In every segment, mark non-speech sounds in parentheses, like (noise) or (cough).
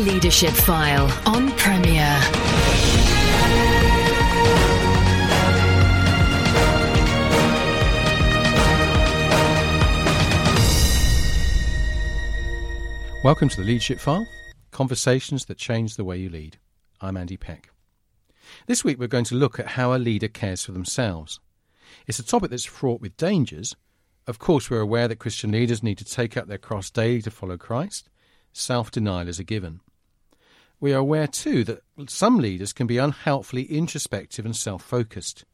Leadership File on Premier. Welcome to the Leadership File Conversations that Change the Way You Lead. I'm Andy Peck. This week we're going to look at how a leader cares for themselves. It's a topic that's fraught with dangers. Of course, we're aware that Christian leaders need to take up their cross daily to follow Christ. Self denial is a given. We are aware too that some leaders can be unhelpfully introspective and self focused.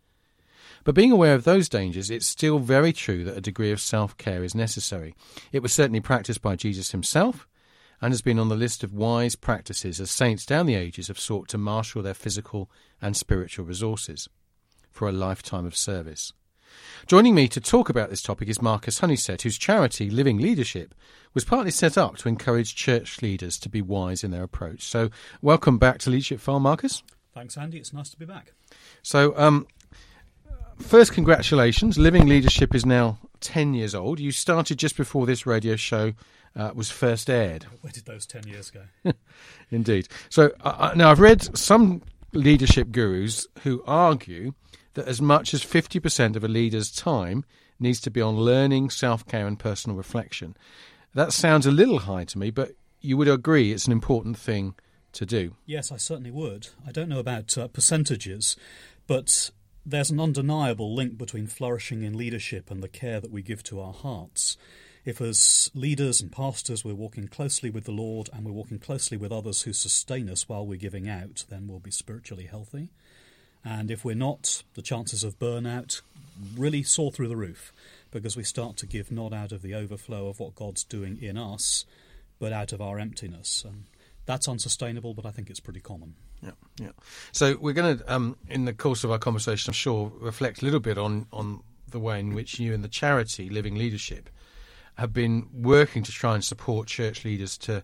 But being aware of those dangers, it's still very true that a degree of self care is necessary. It was certainly practiced by Jesus himself and has been on the list of wise practices as saints down the ages have sought to marshal their physical and spiritual resources for a lifetime of service. Joining me to talk about this topic is Marcus Honeysett, whose charity, Living Leadership, was partly set up to encourage church leaders to be wise in their approach. So, welcome back to Leadership File, Marcus. Thanks, Andy. It's nice to be back. So, um, first, congratulations. Living Leadership is now 10 years old. You started just before this radio show uh, was first aired. (laughs) Where did those 10 years go? (laughs) Indeed. So, uh, now I've read some leadership gurus who argue that as much as 50% of a leader's time needs to be on learning, self care, and personal reflection. That sounds a little high to me, but you would agree it's an important thing to do. Yes, I certainly would. I don't know about uh, percentages, but there's an undeniable link between flourishing in leadership and the care that we give to our hearts. If, as leaders and pastors, we're walking closely with the Lord and we're walking closely with others who sustain us while we're giving out, then we'll be spiritually healthy. And if we're not, the chances of burnout really soar through the roof because we start to give not out of the overflow of what God's doing in us, but out of our emptiness. And that's unsustainable, but I think it's pretty common. Yeah, yeah. So we're going to, um, in the course of our conversation, I'm sure, reflect a little bit on on the way in which you and the charity Living Leadership have been working to try and support church leaders to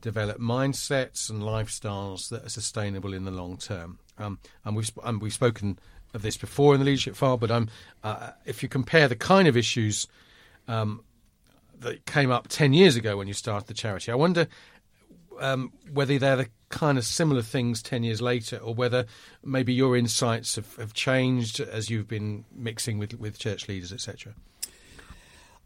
develop mindsets and lifestyles that are sustainable in the long term. Um, and we've and we've spoken of this before in the leadership file, but uh, if you compare the kind of issues um, that came up ten years ago when you started the charity, I wonder um, whether they're the kind of similar things ten years later, or whether maybe your insights have, have changed as you've been mixing with with church leaders, etc.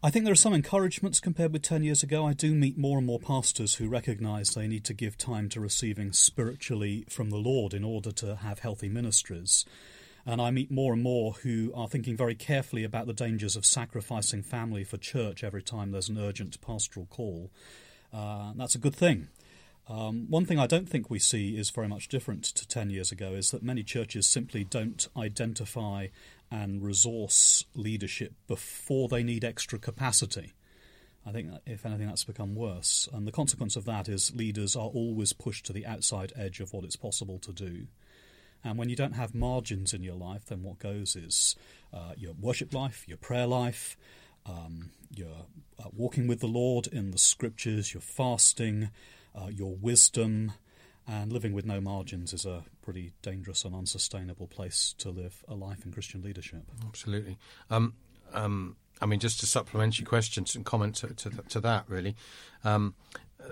I think there are some encouragements compared with 10 years ago. I do meet more and more pastors who recognize they need to give time to receiving spiritually from the Lord in order to have healthy ministries. And I meet more and more who are thinking very carefully about the dangers of sacrificing family for church every time there's an urgent pastoral call. Uh, that's a good thing. Um, one thing I don't think we see is very much different to 10 years ago is that many churches simply don't identify and resource leadership before they need extra capacity. I think, if anything, that's become worse. And the consequence of that is leaders are always pushed to the outside edge of what it's possible to do. And when you don't have margins in your life, then what goes is uh, your worship life, your prayer life, um, your uh, walking with the Lord in the scriptures, your fasting, uh, your wisdom, and living with no margins is a pretty dangerous and unsustainable place to live a life in Christian leadership. Absolutely. Um, um, I mean, just to supplement your questions and comment to, to, to that, really, um,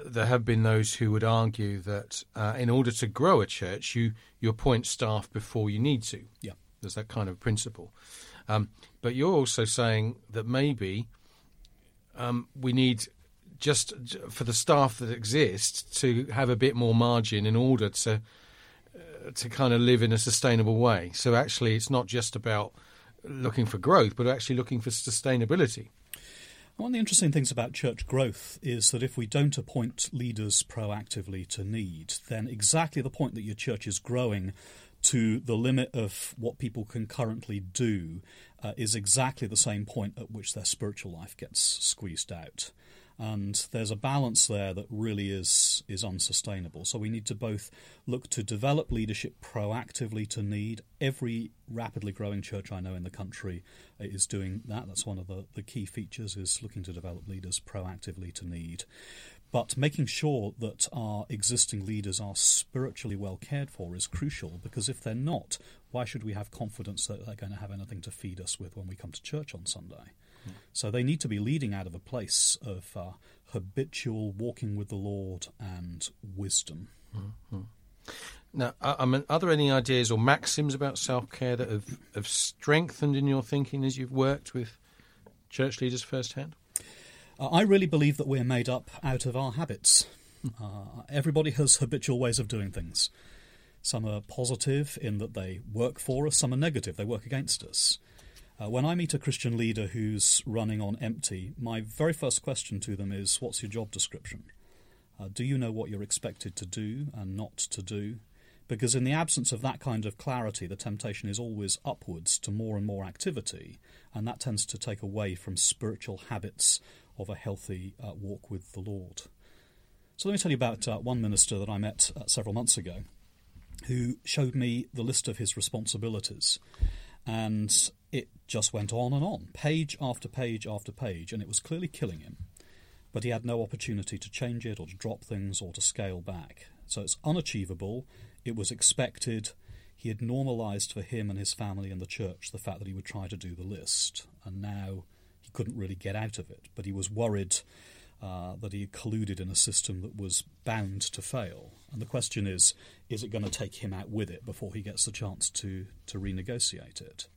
there have been those who would argue that uh, in order to grow a church, you you appoint staff before you need to. Yeah, there's that kind of principle. Um, but you're also saying that maybe um, we need just for the staff that exists to have a bit more margin in order to uh, to kind of live in a sustainable way. So actually, it's not just about looking for growth, but actually looking for sustainability. One of the interesting things about church growth is that if we don't appoint leaders proactively to need, then exactly the point that your church is growing to the limit of what people can currently do uh, is exactly the same point at which their spiritual life gets squeezed out and there's a balance there that really is is unsustainable. So we need to both look to develop leadership proactively to need. Every rapidly growing church I know in the country is doing that. That's one of the, the key features is looking to develop leaders proactively to need. But making sure that our existing leaders are spiritually well cared for is crucial because if they're not, why should we have confidence that they're going to have anything to feed us with when we come to church on Sunday? So they need to be leading out of a place of uh, habitual walking with the Lord and wisdom. Mm-hmm. Now, I mean, are there any ideas or maxims about self care that have, have strengthened in your thinking as you've worked with church leaders firsthand? Uh, I really believe that we're made up out of our habits. Uh, everybody has habitual ways of doing things. Some are positive in that they work for us, some are negative, they work against us. Uh, when I meet a Christian leader who's running on empty, my very first question to them is What's your job description? Uh, do you know what you're expected to do and not to do? Because in the absence of that kind of clarity, the temptation is always upwards to more and more activity, and that tends to take away from spiritual habits of a healthy uh, walk with the Lord. So let me tell you about uh, one minister that I met uh, several months ago who showed me the list of his responsibilities. And it just went on and on, page after page after page, and it was clearly killing him. But he had no opportunity to change it or to drop things or to scale back. So it's unachievable. It was expected. He had normalized for him and his family and the church the fact that he would try to do the list. And now he couldn't really get out of it. But he was worried uh, that he had colluded in a system that was bound to fail. And the question is, is it going to take him out with it before he gets the chance to, to renegotiate it?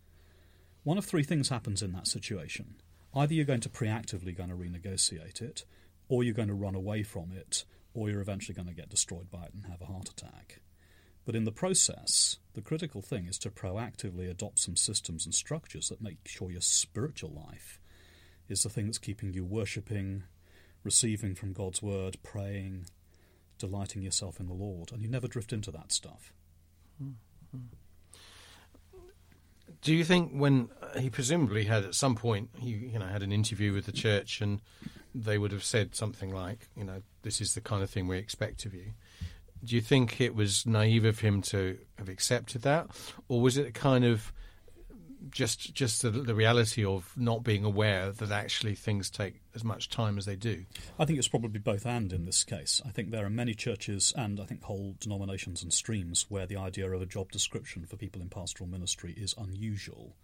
One of three things happens in that situation. Either you're going to preactively going to renegotiate it, or you're going to run away from it, or you're eventually going to get destroyed by it and have a heart attack. But in the process, the critical thing is to proactively adopt some systems and structures that make sure your spiritual life is the thing that's keeping you worshipping, receiving from God's word, praying, delighting yourself in the Lord, and you never drift into that stuff. Hmm. Do you think when uh, he presumably had at some point he you know had an interview with the church and they would have said something like you know this is the kind of thing we expect of you? Do you think it was naive of him to have accepted that, or was it a kind of just just the, the, reality of not being aware that actually things take as much time as they do? I think it's probably both and in this case. I think there are many churches and I think whole denominations and streams where the idea of a job description for people in pastoral ministry is unusual.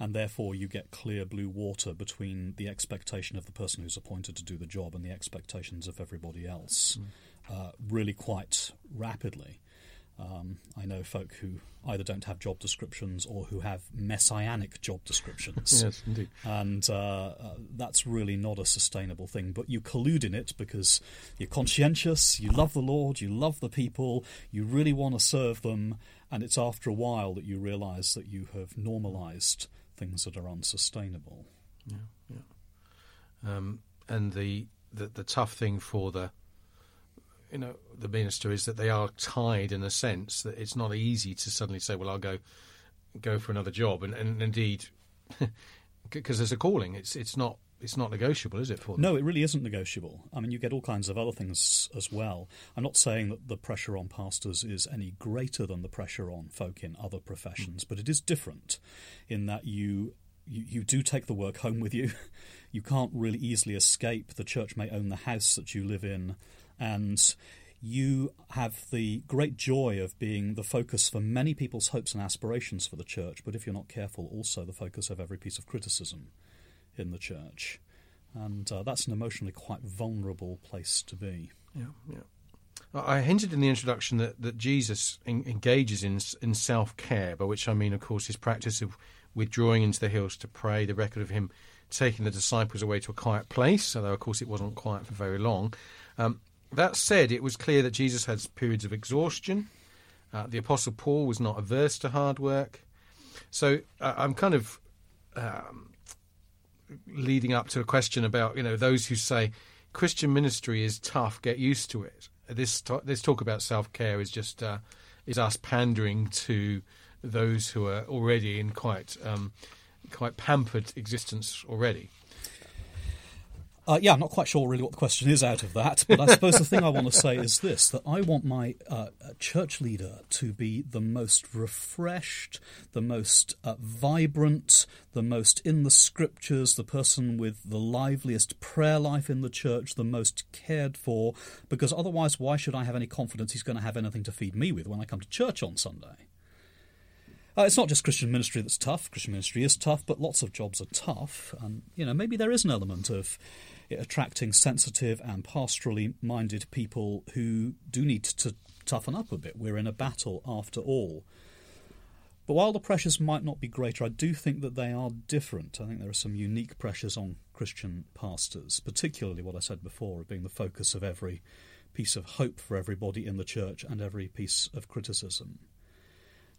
And therefore, you get clear blue water between the expectation of the person who's appointed to do the job and the expectations of everybody else, mm. uh, really quite rapidly. Um, I know folk who either don't have job descriptions or who have messianic job descriptions. (laughs) yes, indeed. And uh, uh, that's really not a sustainable thing. But you collude in it because you're conscientious, you love the Lord, you love the people, you really want to serve them, and it's after a while that you realize that you have normalized things that are unsustainable. Yeah, yeah. Um, and the, the the tough thing for the you know the minister is that they are tied in a sense that it's not easy to suddenly say, well, I'll go go for another job, and, and indeed, (laughs) because there's a calling, it's it's not it's not negotiable, is it? For them? No, it really isn't negotiable. I mean, you get all kinds of other things as well. I'm not saying that the pressure on pastors is any greater than the pressure on folk in other professions, mm. but it is different in that you you, you do take the work home with you. (laughs) You can't really easily escape. The church may own the house that you live in and you have the great joy of being the focus for many people's hopes and aspirations for the church, but if you're not careful, also the focus of every piece of criticism in the church. And uh, that's an emotionally quite vulnerable place to be. Yeah, yeah. I hinted in the introduction that, that Jesus en- engages in, in self care, by which I mean, of course, his practice of withdrawing into the hills to pray, the record of him taking the disciples away to a quiet place, although, of course, it wasn't quiet for very long. Um, that said, it was clear that Jesus had periods of exhaustion. Uh, the Apostle Paul was not averse to hard work. So uh, I'm kind of um, leading up to a question about you know those who say Christian ministry is tough, get used to it. This this talk about self care is just uh, is us pandering to those who are already in quite um, quite pampered existence already. Uh, yeah, I'm not quite sure really what the question is out of that, but I suppose the thing I want to say is this that I want my uh, church leader to be the most refreshed, the most uh, vibrant, the most in the scriptures, the person with the liveliest prayer life in the church, the most cared for, because otherwise, why should I have any confidence he's going to have anything to feed me with when I come to church on Sunday? Uh, it's not just Christian ministry that's tough. Christian ministry is tough, but lots of jobs are tough. And, you know, maybe there is an element of attracting sensitive and pastorally minded people who do need to toughen up a bit. We're in a battle after all. But while the pressures might not be greater, I do think that they are different. I think there are some unique pressures on Christian pastors, particularly what I said before, being the focus of every piece of hope for everybody in the church and every piece of criticism.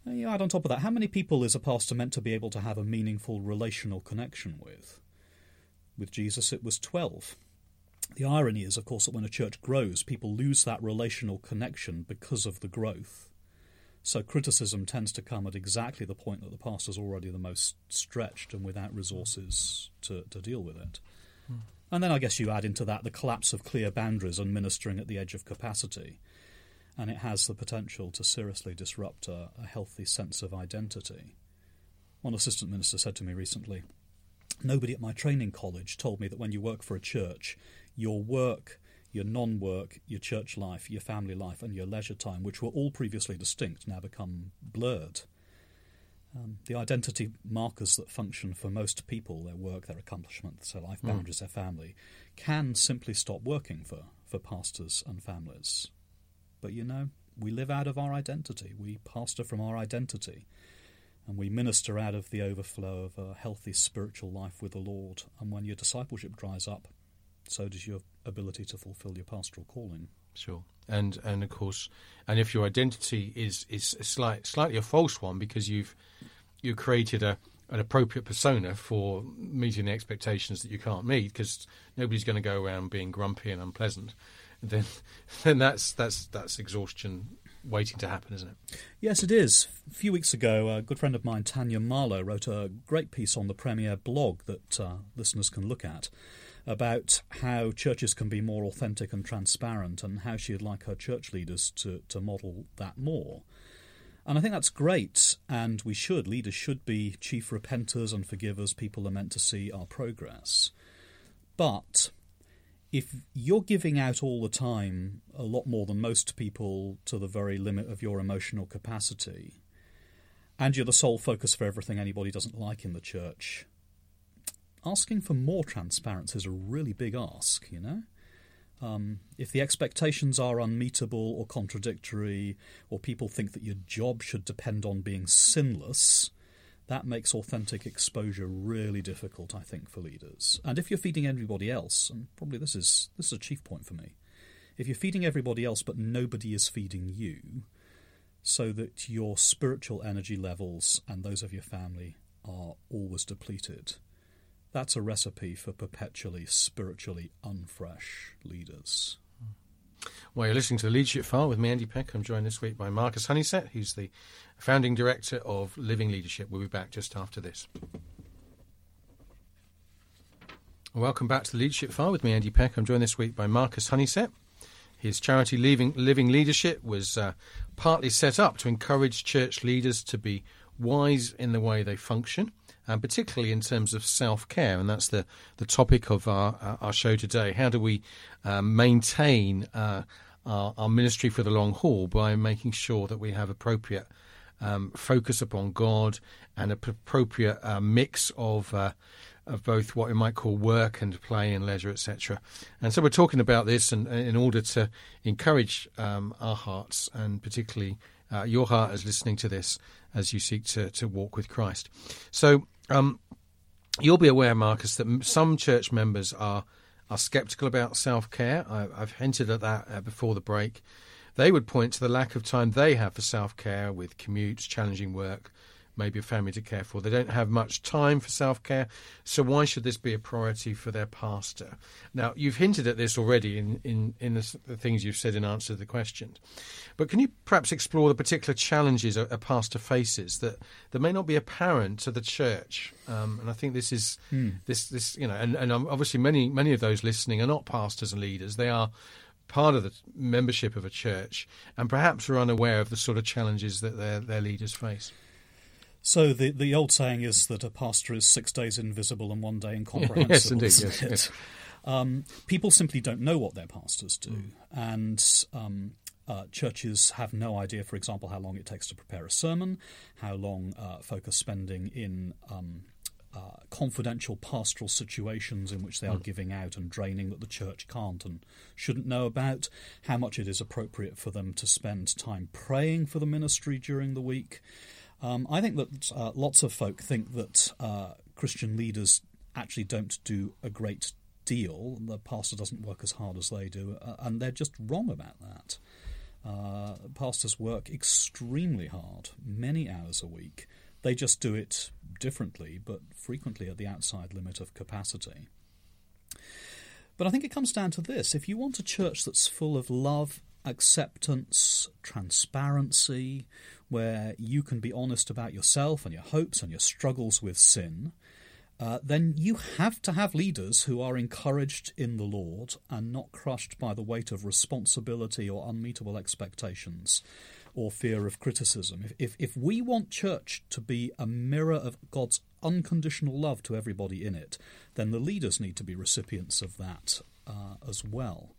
you add on top of that, how many people is a pastor meant to be able to have a meaningful relational connection with? With Jesus, it was 12. The irony is, of course, that when a church grows, people lose that relational connection because of the growth. So criticism tends to come at exactly the point that the pastor's already the most stretched and without resources to, to deal with it. Mm. And then I guess you add into that the collapse of clear boundaries and ministering at the edge of capacity. And it has the potential to seriously disrupt a, a healthy sense of identity. One assistant minister said to me recently, Nobody at my training college told me that when you work for a church, your work your non work, your church life, your family life, and your leisure time, which were all previously distinct, now become blurred. Um, the identity markers that function for most people, their work, their accomplishments, their life hmm. boundaries, mm. their family, can simply stop working for, for pastors and families. But you know, we live out of our identity. We pastor from our identity. And we minister out of the overflow of a healthy spiritual life with the Lord. And when your discipleship dries up, so does your ability to fulfill your pastoral calling. Sure, and and of course, and if your identity is is a slight, slightly a false one because you've you created a an appropriate persona for meeting the expectations that you can't meet because nobody's going to go around being grumpy and unpleasant then (laughs) then that's that's that's exhaustion waiting to happen isn't it yes it is a few weeks ago a good friend of mine tanya marlow wrote a great piece on the premier blog that uh, listeners can look at about how churches can be more authentic and transparent and how she'd like her church leaders to, to model that more. And I think that's great, and we should. Leaders should be chief repenters and forgivers. People are meant to see our progress. But if you're giving out all the time a lot more than most people to the very limit of your emotional capacity, and you're the sole focus for everything anybody doesn't like in the church, asking for more transparency is a really big ask, you know? Um, if the expectations are unmeetable or contradictory, or people think that your job should depend on being sinless, that makes authentic exposure really difficult, I think, for leaders. And if you're feeding everybody else, and probably this is this is a chief point for me, if you're feeding everybody else but nobody is feeding you, so that your spiritual energy levels and those of your family are always depleted, that's a recipe for perpetually spiritually unfresh leaders. Well, you're listening to the Leadership File with me, Andy Peck. I'm joined this week by Marcus Honeysett, who's the founding director of Living Leadership. We'll be back just after this. Welcome back to the Leadership File with me, Andy Peck. I'm joined this week by Marcus Honeysett. His charity Living, Living Leadership was uh, partly set up to encourage church leaders to be wise in the way they function and uh, particularly in terms of self care. And that's the, the topic of our, uh, our show today. How do we uh, maintain uh, our, our, ministry for the long haul by making sure that we have appropriate um, focus upon God and an appropriate uh, mix of of both what we might call work and play and leisure, etc. And so we're talking about this, and in order to encourage um, our hearts and particularly uh, your heart is listening to this as you seek to, to walk with Christ. So um, you'll be aware, Marcus, that some church members are are sceptical about self care. I've hinted at that uh, before the break. They would point to the lack of time they have for self care with commutes, challenging work, maybe a family to care for. They don't have much time for self care, so why should this be a priority for their pastor? Now, you've hinted at this already in, in, in the, the things you've said in answer to the question, but can you perhaps explore the particular challenges a, a pastor faces that, that may not be apparent to the church? Um, and I think this is hmm. this this you know, and, and obviously many many of those listening are not pastors and leaders; they are part of the membership of a church and perhaps are unaware of the sort of challenges that their, their leaders face. So the the old saying is that a pastor is six days invisible and one day incomprehensible. (laughs) yes, indeed. Yes, yes. Um, people simply don't know what their pastors do, mm. and um, uh, churches have no idea, for example, how long it takes to prepare a sermon, how long uh, folk are spending in um, uh, confidential pastoral situations in which they are mm. giving out and draining that the church can't and shouldn't know about, how much it is appropriate for them to spend time praying for the ministry during the week. Um, I think that uh, lots of folk think that uh, Christian leaders actually don't do a great deal. The pastor doesn't work as hard as they do, uh, and they're just wrong about that. Uh, pastors work extremely hard, many hours a week. They just do it differently, but frequently at the outside limit of capacity. But I think it comes down to this if you want a church that's full of love, acceptance, transparency, where you can be honest about yourself and your hopes and your struggles with sin, uh, then you have to have leaders who are encouraged in the Lord and not crushed by the weight of responsibility or unmeetable expectations or fear of criticism. If, if, if we want church to be a mirror of God's unconditional love to everybody in it, then the leaders need to be recipients of that uh, as well.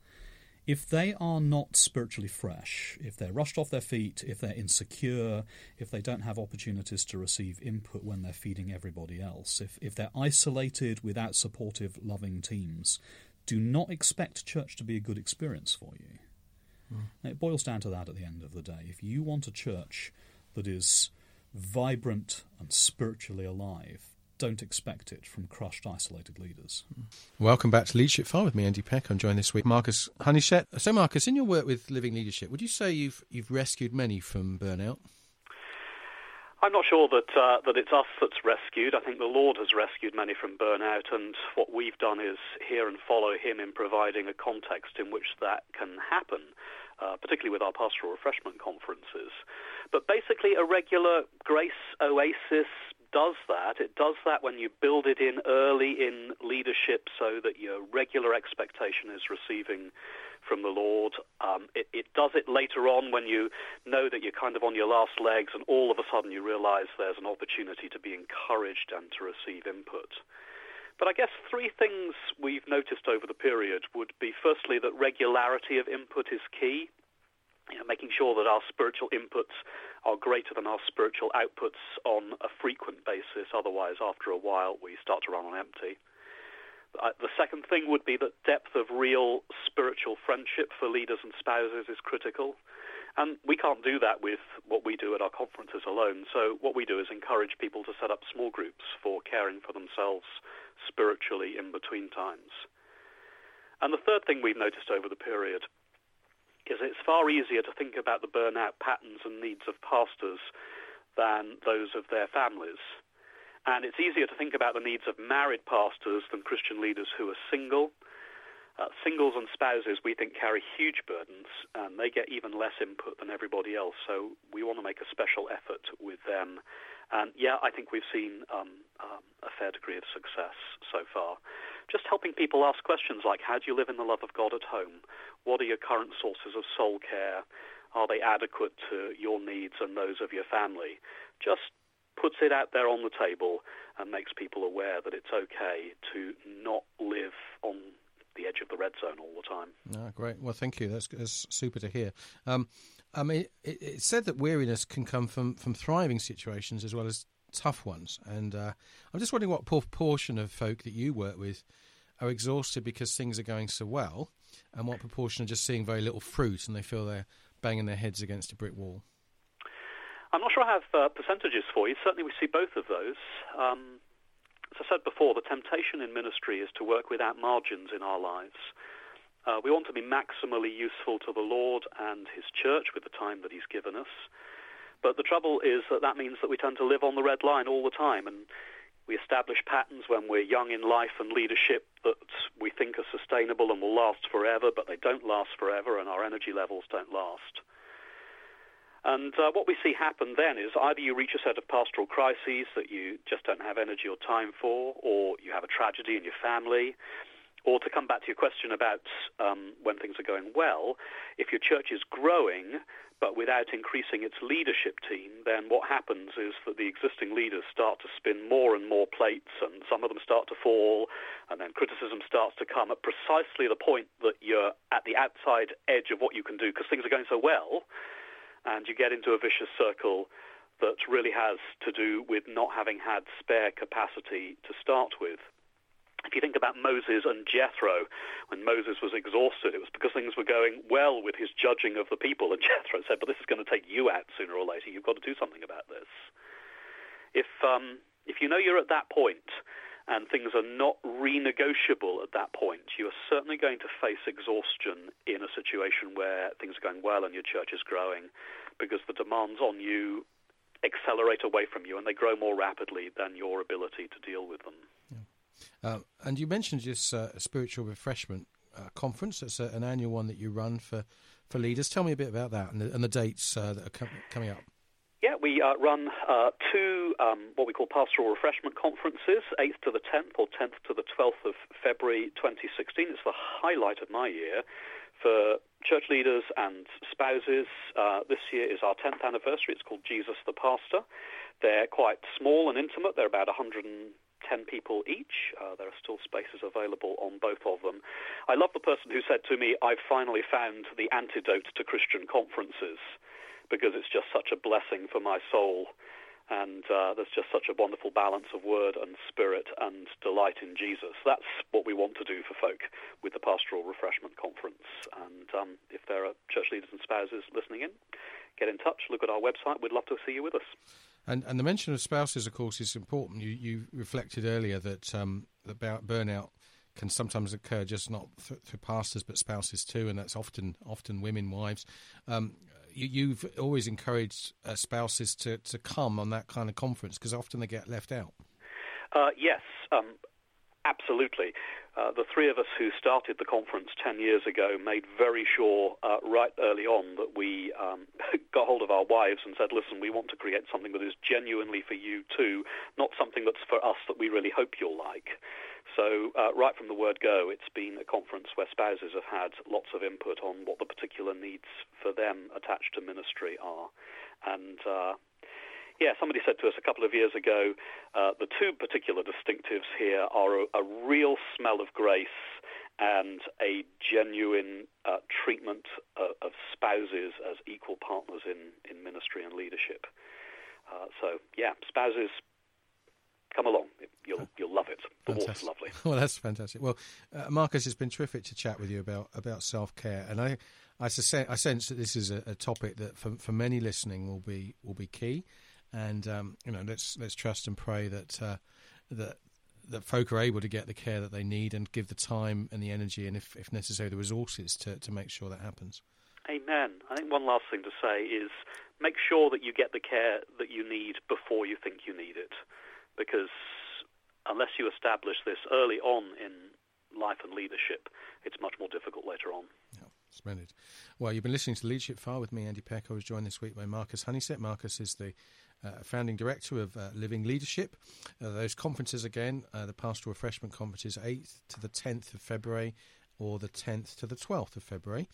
If they are not spiritually fresh, if they're rushed off their feet, if they're insecure, if they don't have opportunities to receive input when they're feeding everybody else, if, if they're isolated without supportive, loving teams, do not expect church to be a good experience for you. Mm. It boils down to that at the end of the day. If you want a church that is vibrant and spiritually alive, don't expect it from crushed, isolated leaders. Welcome back to Leadership File with me, Andy Peck. I'm joined this week Marcus Honeysett. So, Marcus, in your work with Living Leadership, would you say you've you've rescued many from burnout? I'm not sure that uh, that it's us that's rescued. I think the Lord has rescued many from burnout, and what we've done is hear and follow Him in providing a context in which that can happen uh, particularly with our pastoral refreshment conferences. But basically, a regular grace oasis does that. It does that when you build it in early in leadership so that your regular expectation is receiving from the Lord. Um, it, it, does it later on when you know that you're kind of on your last legs and all of a sudden you realize there's an opportunity to be encouraged and to receive input. But I guess three things we've noticed over the period would be firstly that regularity of input is key. You know, making sure that our spiritual inputs are greater than our spiritual outputs on a frequent basis. Otherwise, after a while, we start to run on empty. Uh, the second thing would be that depth of real spiritual friendship for leaders and spouses is critical. And we can't do that with what we do at our conferences alone. So, what we do is encourage people to set up small groups for caring for themselves spiritually in between times. And the third thing we've noticed over the period is it's far easier to think about the burnout patterns and needs of pastors than those of their families. And it's easier to think about the needs of married pastors than Christian leaders who are single. Uh, singles and spouses, we think, carry huge burdens, and they get even less input than everybody else. So we want to make a special effort with them and yeah, I think we've seen um, um, a fair degree of success so far. Just helping people ask questions like, how do you live in the love of God at home? What are your current sources of soul care? Are they adequate to your needs and those of your family? Just puts it out there on the table and makes people aware that it's okay to not live on the edge of the red zone all the time. Ah, great. Well, thank you. That's, that's super to hear. Um, I mean, it, it's said that weariness can come from, from thriving situations as well as tough ones. And uh, I'm just wondering what proportion of folk that you work with are exhausted because things are going so well, and what proportion are just seeing very little fruit and they feel they're banging their heads against a brick wall. I'm not sure I have uh, percentages for you. Certainly, we see both of those. Um, as I said before, the temptation in ministry is to work without margins in our lives. Uh, we want to be maximally useful to the Lord and His church with the time that He's given us. But the trouble is that that means that we tend to live on the red line all the time, and we establish patterns when we're young in life and leadership that we think are sustainable and will last forever, but they don't last forever, and our energy levels don't last. And uh, what we see happen then is either you reach a set of pastoral crises that you just don't have energy or time for, or you have a tragedy in your family, or to come back to your question about um, when things are going well, if your church is growing but without increasing its leadership team, then what happens is that the existing leaders start to spin more and more plates, and some of them start to fall, and then criticism starts to come at precisely the point that you're at the outside edge of what you can do because things are going so well, and you get into a vicious circle that really has to do with not having had spare capacity to start with. If you think about Moses and Jethro, when Moses was exhausted, it was because things were going well with his judging of the people. And (laughs) Jethro said, But this is going to take you out sooner or later. You've got to do something about this. If, um, if you know you're at that point and things are not renegotiable at that point, you are certainly going to face exhaustion in a situation where things are going well and your church is growing because the demands on you accelerate away from you and they grow more rapidly than your ability to deal with them. Uh, and you mentioned this uh, spiritual refreshment uh, conference. It's a, an annual one that you run for, for leaders. Tell me a bit about that and the, and the dates uh, that are com- coming up. Yeah, we uh, run uh, two um, what we call pastoral refreshment conferences, 8th to the 10th or 10th to the 12th of February 2016. It's the highlight of my year for church leaders and spouses. this year is our 10th anniversary. It's called Jesus the Pastor. They're quite small and intimate. They're about 100 10 people each. Uh, there are still spaces available on both of them. I love the person who said to me, I've finally found the antidote to Christian conferences because it's just such a blessing for my soul. And uh, there's just such a wonderful balance of word and spirit and delight in Jesus. That's what we want to do for folk with the Pastoral Refreshment Conference. And um, if there are church leaders and spouses listening in, get in touch, look at our website. We'd love to see you with us. And, and the mention of spouses, of course, is important. You, you reflected earlier that um, burnout can sometimes occur just not th- through pastors but spouses too, and that's often often women, wives. Um, you, have always encouraged uh, spouses to, to come on that kind of conference because often they get left out. Uh, yes, um, absolutely. Uh, the three of us who started the conference 10 years ago made very sure uh, right early on that we um, (laughs) got hold of our wives and said, listen, we want to create something that is genuinely for you too, not something that's for us that we really hope you'll like. So, uh, right from the word go, it's been a conference where spouses have had lots of input on what the particular needs for them attached to ministry are. And uh, yeah, somebody said to us a couple of years ago uh, the two particular distinctives here are a, a real smell of grace and a genuine uh, treatment uh, of spouses as equal partners in, in ministry and leadership. Uh, so, yeah, spouses, come along. You'll you'll love it. The fantastic. water's lovely. (laughs) Well, that's fantastic. Well, uh, Marcus, it's been terrific to chat with you about about self care, and I I, I sense that this is a, a, topic that for for many listening will be will be key and um, you know let's let's trust and pray that uh, that that folk are able to get the care that they need and give the time and the energy and if, if necessary the resources to, to make sure that happens. Amen. I think one last thing to say is make sure that you get the care that you need before you think you need it. Because unless you establish this early on in life and leadership, it's much more difficult later on. Yeah. Splendid. Well, you've been listening to Leadership File with me, Andy Peck. I was joined this week by Marcus Honeysett. Marcus is the uh, founding director of uh, Living Leadership. Uh, those conferences again, uh, the Pastoral Refreshment Conferences, 8th to the 10th of February or the 10th to the 12th of February.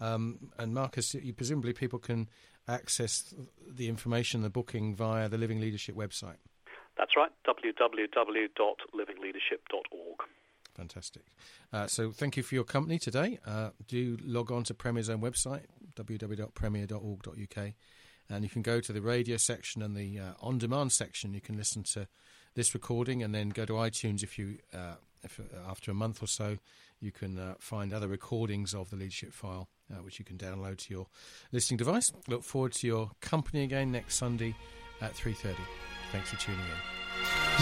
Um, and Marcus, you, presumably people can access the information, the booking via the Living Leadership website. That's right, www.livingleadership.org. Fantastic. Uh, so thank you for your company today. Uh, do log on to Premier's own website, www.premier.org.uk, and you can go to the radio section and the uh, on demand section. You can listen to this recording and then go to iTunes if you, uh, if, uh, after a month or so, you can uh, find other recordings of the leadership file, which you can download to your listening device. Look forward to your company again next Sunday at 3.30. Thanks for tuning in.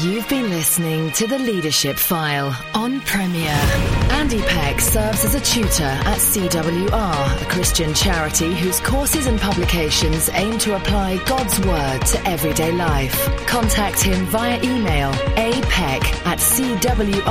You've been listening to The Leadership File on Premier. Andy Peck serves as a tutor at CWR, a Christian charity whose courses and publications aim to apply God's Word to everyday life. Contact him via email apeck at cwr.org.uk.